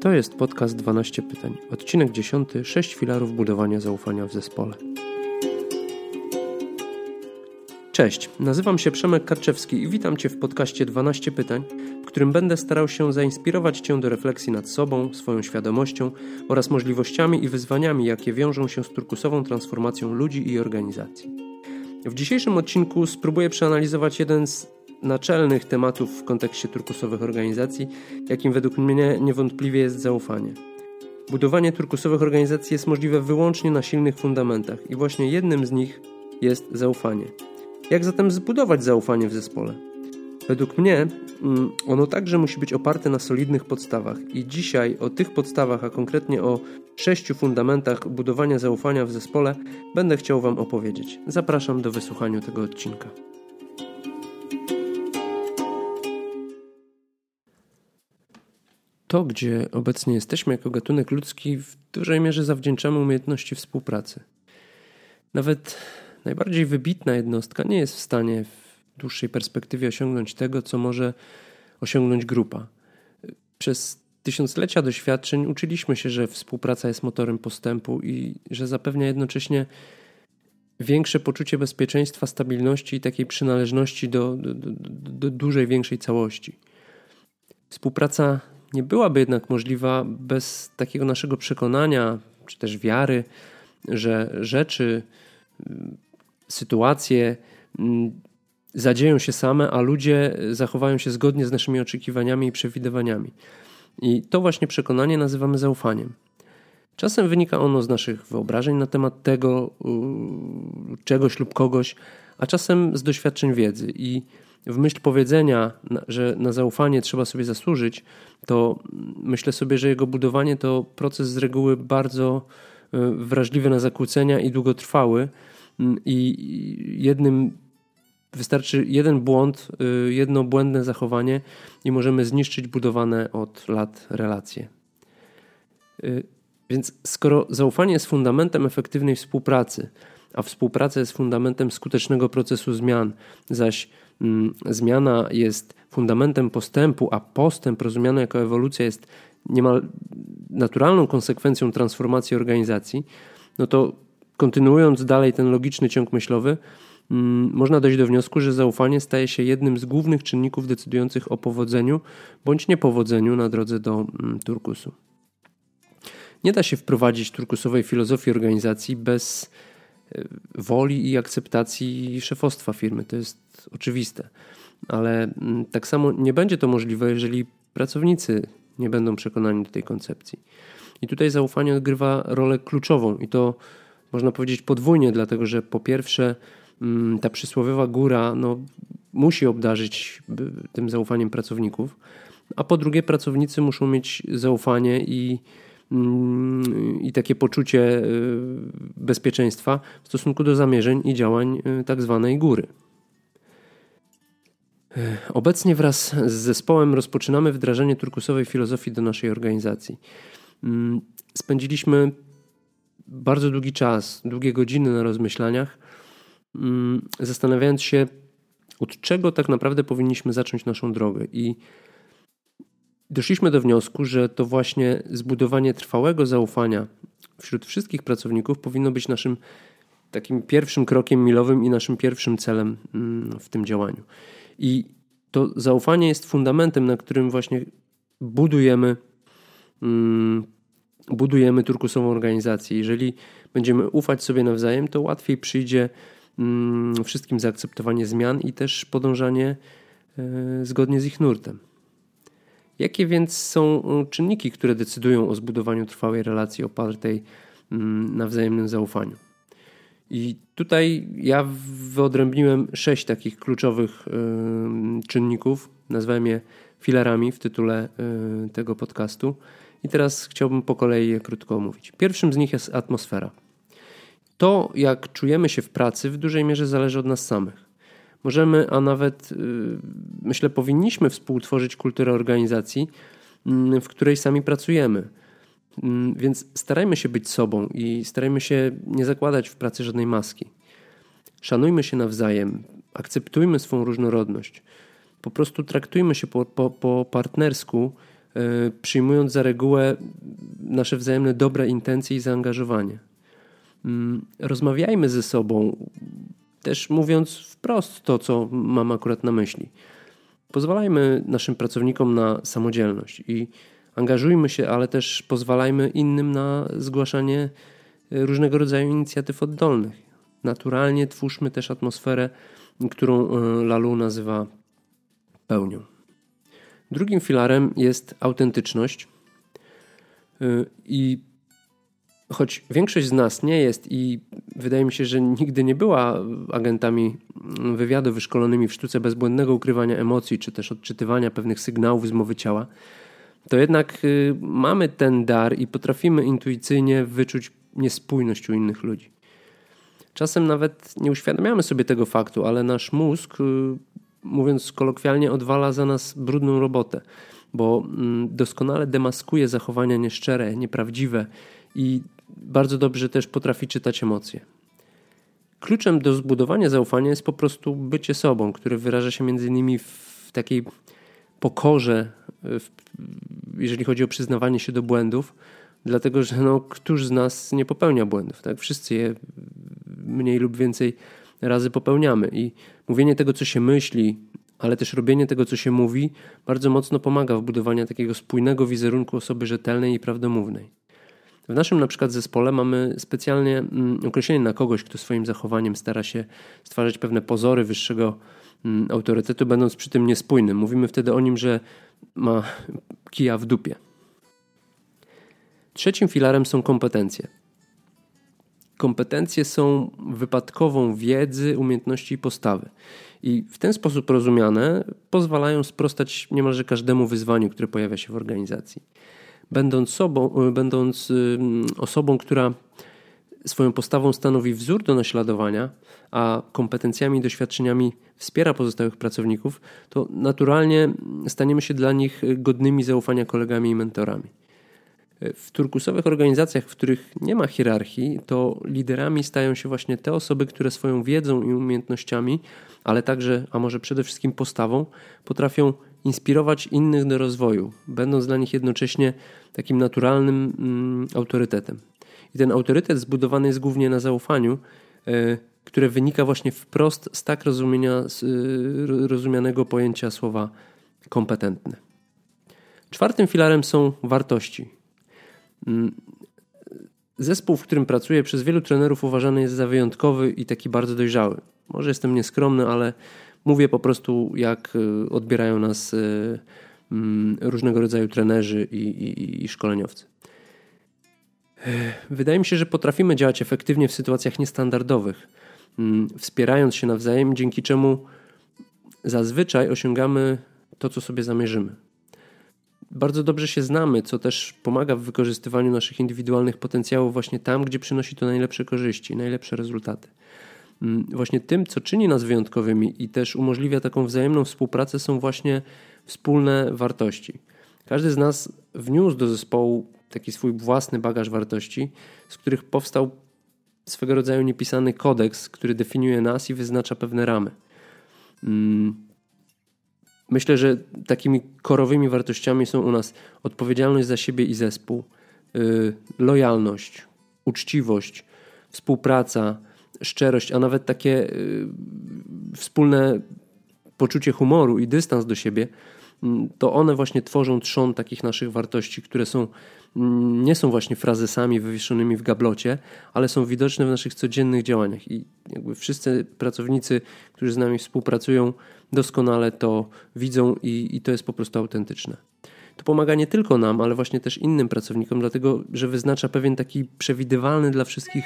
To jest podcast 12 pytań. Odcinek 10. 6 filarów budowania zaufania w zespole. Cześć, nazywam się Przemek Karczewski i witam Cię w podcaście 12 pytań, w którym będę starał się zainspirować Cię do refleksji nad sobą, swoją świadomością oraz możliwościami i wyzwaniami, jakie wiążą się z turkusową transformacją ludzi i organizacji. W dzisiejszym odcinku spróbuję przeanalizować jeden z naczelnych tematów w kontekście turkusowych organizacji, jakim według mnie niewątpliwie jest zaufanie. Budowanie turkusowych organizacji jest możliwe wyłącznie na silnych fundamentach i właśnie jednym z nich jest zaufanie. Jak zatem zbudować zaufanie w zespole? Według mnie mm, ono także musi być oparte na solidnych podstawach i dzisiaj o tych podstawach, a konkretnie o sześciu fundamentach budowania zaufania w zespole będę chciał Wam opowiedzieć. Zapraszam do wysłuchania tego odcinka. To, gdzie obecnie jesteśmy jako gatunek ludzki, w dużej mierze zawdzięczamy umiejętności współpracy. Nawet najbardziej wybitna jednostka nie jest w stanie w dłuższej perspektywie osiągnąć tego, co może osiągnąć grupa. Przez tysiąclecia doświadczeń uczyliśmy się, że współpraca jest motorem postępu i że zapewnia jednocześnie większe poczucie bezpieczeństwa, stabilności i takiej przynależności do, do, do, do dużej, większej całości. Współpraca nie byłaby jednak możliwa bez takiego naszego przekonania, czy też wiary, że rzeczy, sytuacje mm, zadzieją się same, a ludzie zachowają się zgodnie z naszymi oczekiwaniami i przewidywaniami. I to właśnie przekonanie nazywamy zaufaniem. Czasem wynika ono z naszych wyobrażeń na temat tego, czegoś lub kogoś, a czasem z doświadczeń wiedzy. I w myśl powiedzenia, że na zaufanie trzeba sobie zasłużyć, to myślę sobie, że jego budowanie to proces z reguły bardzo e, wrażliwy na zakłócenia i długotrwały. Mm, I jednym wystarczy jeden błąd, e, jedno błędne zachowanie i możemy zniszczyć budowane od lat relacje. E, więc skoro zaufanie jest fundamentem efektywnej współpracy, a współpraca jest fundamentem skutecznego procesu zmian, zaś zmiana jest fundamentem postępu, a postęp rozumiany jako ewolucja jest niemal naturalną konsekwencją transformacji organizacji, no to kontynuując dalej ten logiczny ciąg myślowy, mm, można dojść do wniosku, że zaufanie staje się jednym z głównych czynników decydujących o powodzeniu bądź niepowodzeniu na drodze do mm, turkusu. Nie da się wprowadzić turkusowej filozofii organizacji bez woli i akceptacji szefostwa firmy. To jest oczywiste. Ale mm, tak samo nie będzie to możliwe, jeżeli pracownicy nie będą przekonani do tej koncepcji. I tutaj zaufanie odgrywa rolę kluczową i to można powiedzieć podwójnie, dlatego że po pierwsze mm, ta przysłowiowa góra no, musi obdarzyć tym zaufaniem pracowników, a po drugie pracownicy muszą mieć zaufanie i i takie poczucie y, bezpieczeństwa w stosunku do zamierzeń i działań y, tak zwanej góry. Y, obecnie wraz z zespołem rozpoczynamy wdrażanie turkusowej filozofii do naszej organizacji. Mm, spędziliśmy bardzo długi czas, długie godziny na rozmyślaniach, mm, zastanawiając się, od czego tak naprawdę powinniśmy zacząć naszą drogę. I Doszliśmy do wniosku, że to właśnie zbudowanie trwałego zaufania wśród wszystkich pracowników powinno być naszym takim pierwszym krokiem milowym i naszym pierwszym celem mm, w tym działaniu. I to zaufanie jest fundamentem, na którym właśnie budujemy, mm, budujemy turkusową organizację. Jeżeli będziemy ufać sobie nawzajem, to łatwiej przyjdzie mm, wszystkim zaakceptowanie zmian i też podążanie e, zgodnie z ich nurtem. Jakie więc są e, czynniki, które decydują o zbudowaniu trwałej relacji opartej mm, na wzajemnym zaufaniu? I tutaj ja wyodrębniłem sześć takich kluczowych czynników, nazwałem je filarami w tytule e, tego podcastu. I teraz chciałbym po kolei je krótko omówić. Pierwszym z nich jest atmosfera. To, jak czujemy się w pracy, w dużej mierze zależy od nas samych. Możemy, a nawet y, myślę, powinniśmy współtworzyć kulturę organizacji, mm, w której sami pracujemy. Mm, więc starajmy się być sobą i starajmy się nie zakładać w pracy żadnej maski. Szanujmy się nawzajem, akceptujmy swą różnorodność. Po prostu traktujmy się po, po, po partnersku, przyjmując za regułę nasze wzajemne dobre intencje i zaangażowanie. Mm, rozmawiajmy ze sobą, też mówiąc wprost to, co mam akurat na myśli. Pozwalajmy naszym pracownikom na samodzielność i angażujmy się, ale też pozwalajmy innym na zgłaszanie różnego rodzaju inicjatyw oddolnych. Naturalnie twórzmy też atmosferę, którą e, Lalu nazywa pełnią. Drugim filarem jest autentyczność. E, I choć większość z nas nie jest i wydaje mi się, że nigdy nie była agentami wywiadu wyszkolonymi w sztuce bezbłędnego ukrywania emocji, czy też odczytywania pewnych sygnałów z mowy ciała, to jednak y, mamy ten dar i potrafimy intuicyjnie wyczuć niespójność u innych ludzi. Czasem nawet nie uświadamiamy sobie tego faktu, ale nasz mózg, y, mówiąc kolokwialnie, odwala za nas brudną robotę, bo mm, doskonale demaskuje zachowania nieszczere, nieprawdziwe i bardzo dobrze też potrafi czytać emocje. Kluczem do zbudowania zaufania jest po prostu bycie sobą, które wyraża się między innymi w takiej pokorze, jeżeli chodzi o przyznawanie się do błędów, dlatego że no, któż z nas nie popełnia błędów? Tak? Wszyscy je mniej lub więcej razy popełniamy i mówienie tego, co się myśli, ale też robienie tego, co się mówi, bardzo mocno pomaga w budowaniu takiego spójnego wizerunku osoby rzetelnej i prawdomównej. W naszym na przykład zespole mamy specjalnie mm, określenie na kogoś, kto swoim zachowaniem stara się stwarzać pewne pozory wyższego mm, autorytetu, będąc przy tym niespójnym. Mówimy wtedy o nim, że ma kija w dupie. Trzecim filarem są kompetencje. Kompetencje są wypadkową wiedzy, umiejętności i postawy. I w ten sposób rozumiane pozwalają sprostać niemalże każdemu wyzwaniu, które pojawia się w organizacji. Będąc, sobą, będąc osobą, która swoją postawą stanowi wzór do naśladowania, a kompetencjami i doświadczeniami wspiera pozostałych pracowników, to naturalnie staniemy się dla nich godnymi zaufania kolegami i mentorami. W turkusowych organizacjach, w których nie ma hierarchii, to liderami stają się właśnie te osoby, które swoją wiedzą i umiejętnościami, ale także, a może przede wszystkim postawą, potrafią inspirować innych do rozwoju, będąc dla nich jednocześnie takim naturalnym mm, autorytetem. I ten autorytet zbudowany jest głównie na zaufaniu, y, które wynika właśnie wprost z tak rozumienia, y, rozumianego pojęcia słowa kompetentny. Czwartym filarem są wartości. Mm, zespół, w którym pracuję, przez wielu trenerów uważany jest za wyjątkowy i taki bardzo dojrzały. Może jestem nieskromny, ale mówię po prostu, jak y, odbierają nas różnego rodzaju trenerzy i, i, i szkoleniowcy. Wydaje mi się, że potrafimy działać efektywnie w sytuacjach niestandardowych, mm, wspierając się nawzajem, dzięki czemu zazwyczaj osiągamy to, co sobie zamierzymy bardzo dobrze się znamy, co też pomaga w wykorzystywaniu naszych indywidualnych potencjałów właśnie tam, gdzie przynosi to najlepsze korzyści, najlepsze rezultaty. Mm, właśnie tym, co czyni nas wyjątkowymi i też umożliwia taką wzajemną współpracę, są właśnie wspólne wartości. Każdy z nas wniósł do zespołu taki swój własny bagaż wartości, z których powstał swego rodzaju niepisany kodeks, który definiuje nas i wyznacza pewne ramy. Mm, Myślę, że takimi korowymi wartościami są u nas odpowiedzialność za siebie i zespół, yy, lojalność, uczciwość, współpraca, szczerość, a nawet takie yy, wspólne poczucie humoru i dystans do siebie, to one właśnie tworzą trzon takich naszych wartości, które są mm, nie są właśnie frazesami wywieszonymi w gablocie, ale są widoczne w naszych codziennych działaniach. I jakby wszyscy pracownicy, którzy z nami współpracują, doskonale to widzą i, i to jest po prostu autentyczne. To pomaga nie tylko nam, ale właśnie też innym pracownikom, dlatego że wyznacza pewien taki przewidywalny dla wszystkich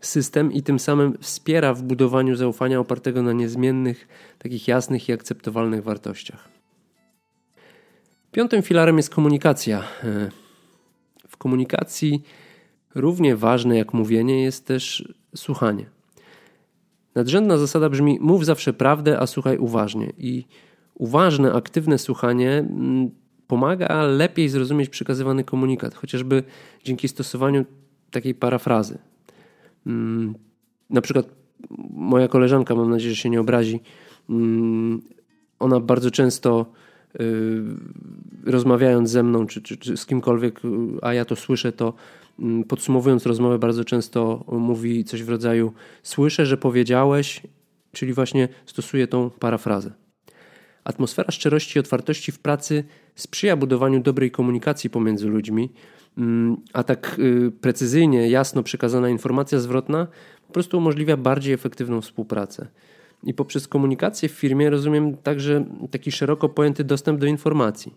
system i tym samym wspiera w budowaniu zaufania opartego na niezmiennych, takich jasnych i akceptowalnych wartościach. Piątym filarem jest komunikacja. E, w komunikacji równie ważne jak mówienie jest też słuchanie. Nadrzędna zasada brzmi: mów zawsze prawdę, a słuchaj uważnie. I uważne, aktywne słuchanie mm, pomaga lepiej zrozumieć przekazywany komunikat, chociażby dzięki stosowaniu takiej parafrazy. Mm, na przykład moja koleżanka, mam nadzieję, że się nie obrazi, mm, ona bardzo często rozmawiając ze mną, czy, czy, czy z kimkolwiek, a ja to słyszę, to mm, podsumowując rozmowę, bardzo często mówi coś w rodzaju: Słyszę, że powiedziałeś, czyli właśnie stosuje tą parafrazę. Atmosfera szczerości i otwartości w pracy sprzyja budowaniu dobrej komunikacji pomiędzy ludźmi, mm, a tak y, precyzyjnie, jasno przekazana informacja zwrotna po prostu umożliwia bardziej efektywną współpracę. I poprzez komunikację w firmie rozumiem także taki szeroko pojęty dostęp do informacji.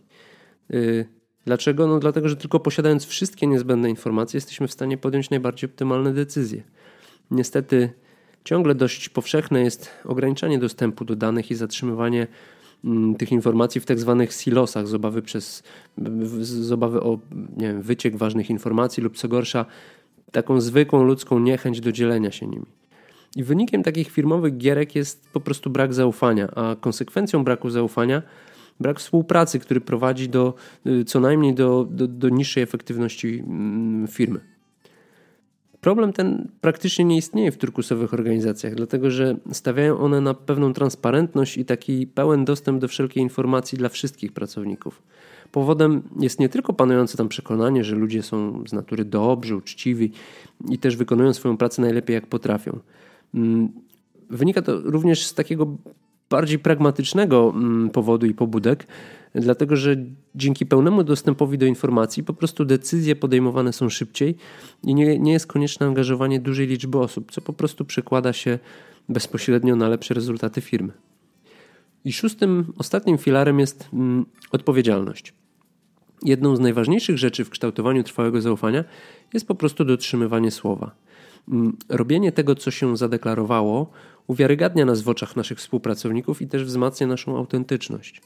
Y, dlaczego? No dlatego, że tylko posiadając wszystkie niezbędne informacje jesteśmy w stanie podjąć najbardziej optymalne decyzje. Niestety ciągle dość powszechne jest ograniczanie dostępu do danych i zatrzymywanie mm, tych informacji w tak zwanych silosach z obawy, przez, z obawy o nie wiem, wyciek ważnych informacji lub co gorsza taką zwykłą ludzką niechęć do dzielenia się nimi. I wynikiem takich firmowych gierek jest po prostu brak zaufania, a konsekwencją braku zaufania brak współpracy, który prowadzi do y, co najmniej do, do, do niższej efektywności mm, firmy. Problem ten praktycznie nie istnieje w turkusowych organizacjach, dlatego że stawiają one na pewną transparentność i taki pełen dostęp do wszelkiej informacji dla wszystkich pracowników. Powodem jest nie tylko panujące tam przekonanie, że ludzie są z natury dobrzy, uczciwi i też wykonują swoją pracę najlepiej jak potrafią. Mm, wynika to również z takiego bardziej pragmatycznego mm, powodu i pobudek, dlatego że dzięki pełnemu dostępowi do informacji po prostu decyzje podejmowane są szybciej i nie, nie jest konieczne angażowanie dużej liczby osób, co po prostu przekłada się bezpośrednio na lepsze rezultaty firmy. I szóstym, ostatnim filarem jest mm, odpowiedzialność. Jedną z najważniejszych rzeczy w kształtowaniu trwałego zaufania jest po prostu dotrzymywanie słowa. Mm, robienie tego, co się zadeklarowało, uwiarygadnia nas w oczach naszych współpracowników i też wzmacnia naszą autentyczność.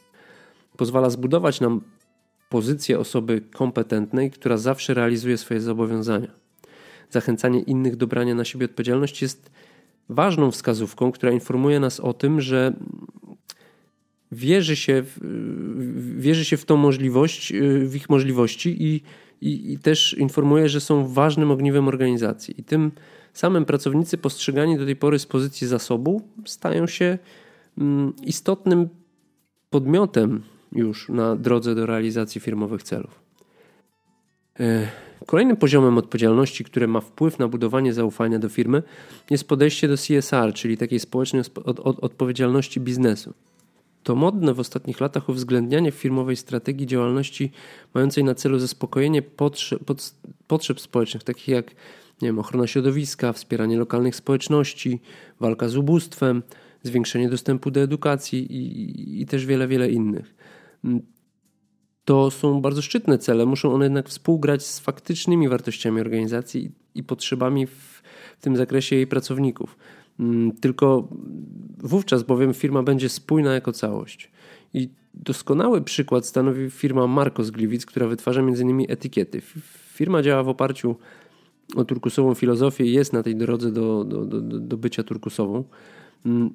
Pozwala zbudować nam pozycję osoby kompetentnej, która zawsze realizuje swoje zobowiązania. Zachęcanie innych do brania na siebie odpowiedzialności jest ważną wskazówką, która informuje nas o tym, że wierzy się, wierzy się w tą możliwość, w ich możliwości i, i, i też informuje, że są ważnym ogniwem organizacji. I tym samym pracownicy postrzegani do tej pory z pozycji zasobu stają się mm, istotnym podmiotem już na drodze do realizacji firmowych celów. E, kolejnym poziomem odpowiedzialności, które ma wpływ na budowanie zaufania do firmy, jest podejście do CSR, czyli takiej społecznej odpowiedzialności biznesu. To modne w ostatnich latach uwzględnianie w firmowej strategii działalności mającej na celu zaspokojenie potrzeb, potrzeb społecznych, takich jak nie wiem, ochrona środowiska, wspieranie lokalnych społeczności, walka z ubóstwem, zwiększenie dostępu do edukacji i, i też wiele, wiele innych. Mm, to są bardzo szczytne cele, muszą one jednak współgrać z faktycznymi wartościami organizacji i potrzebami w, w tym zakresie jej pracowników. Mm, tylko wówczas bowiem firma będzie spójna jako całość. I doskonały przykład stanowi firma Marco z Gliwic, która wytwarza m.in. etykiety. Firma działa w oparciu o turkusową filozofię i jest na tej drodze do, do, do, do bycia turkusową. Mm,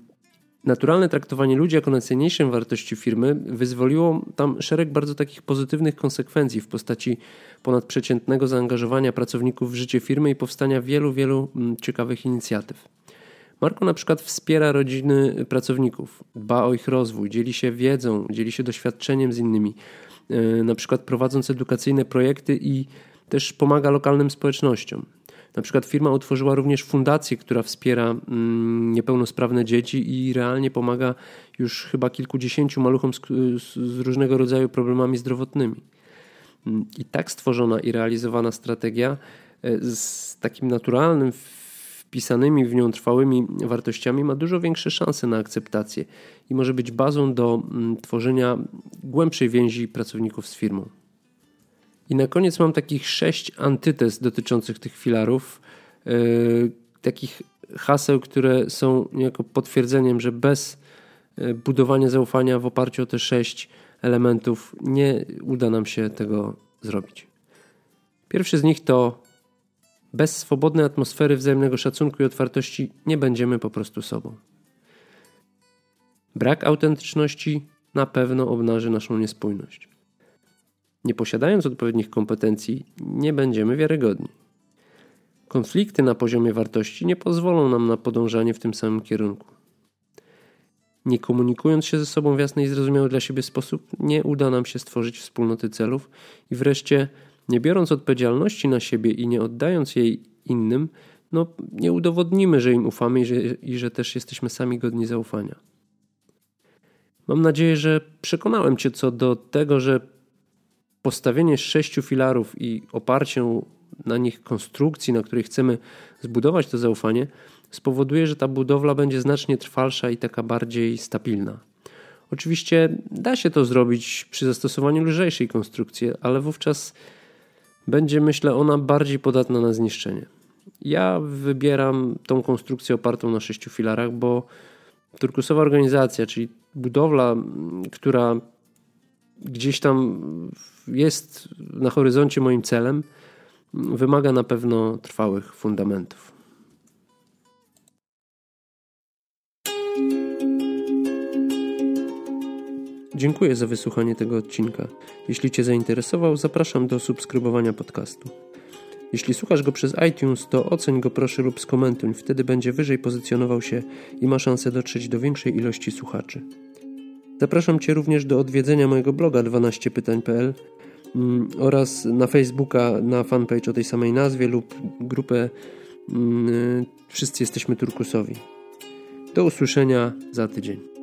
naturalne traktowanie ludzi jako najcenniejszej wartości firmy wyzwoliło tam szereg bardzo takich pozytywnych konsekwencji w postaci ponadprzeciętnego zaangażowania pracowników w życie firmy i powstania wielu, wielu mm, ciekawych inicjatyw. Marko na przykład wspiera rodziny pracowników, dba o ich rozwój, dzieli się wiedzą, dzieli się doświadczeniem z innymi, e, na przykład prowadząc edukacyjne projekty i też pomaga lokalnym społecznościom. Na przykład firma utworzyła również fundację, która wspiera mm, niepełnosprawne dzieci i realnie pomaga już chyba kilkudziesięciu maluchom z, z różnego rodzaju problemami zdrowotnymi. Mm, I tak stworzona i realizowana strategia e, z takim naturalnym wpisanymi w nią trwałymi wartościami ma dużo większe szanse na akceptację i może być bazą do mm, tworzenia głębszej więzi pracowników z firmą. I na koniec mam takich sześć antytez dotyczących tych filarów, yy, takich haseł, które są niejako potwierdzeniem, że bez yy, budowania zaufania w oparciu o te sześć elementów nie uda nam się tego zrobić. Pierwszy z nich to bez swobodnej atmosfery wzajemnego szacunku i otwartości nie będziemy po prostu sobą. Brak autentyczności na pewno obnaży naszą niespójność. Nie posiadając odpowiednich kompetencji, nie będziemy wiarygodni. Konflikty na poziomie wartości nie pozwolą nam na podążanie w tym samym kierunku. nie komunikując się ze sobą w jasny i zrozumiały dla siebie sposób, nie uda nam się stworzyć wspólnoty celów i wreszcie, nie biorąc odpowiedzialności na siebie i nie oddając jej innym, no, nie udowodnimy, że im ufamy i że, i że też jesteśmy sami godni zaufania. Mam nadzieję, że przekonałem Cię co do tego, że postawienie sześciu filarów i oparcie na nich konstrukcji, na której chcemy zbudować to zaufanie, spowoduje, że ta budowla będzie znacznie trwalsza i taka bardziej stabilna. Oczywiście da się to zrobić przy zastosowaniu lżejszej konstrukcji, ale wówczas będzie, myślę, ona bardziej podatna na zniszczenie. Ja wybieram tą konstrukcję opartą na sześciu filarach, bo turkusowa organizacja, czyli budowla, która gdzieś tam jest na horyzoncie moim celem, wymaga na pewno trwałych fundamentów. Dziękuję za wysłuchanie tego odcinka. Jeśli Cię zainteresował, zapraszam do subskrybowania podcastu. Jeśli słuchasz go przez iTunes, to oceń go proszę lub skomentuj, wtedy będzie wyżej pozycjonował się i ma szansę dotrzeć do większej ilości słuchaczy. Zapraszam Cię również do odwiedzenia mojego bloga 12pytań.pl mm, oraz na Facebooka na fanpage o tej samej nazwie lub grupę mm, Wszyscy jesteśmy turkusowi. Do usłyszenia za tydzień.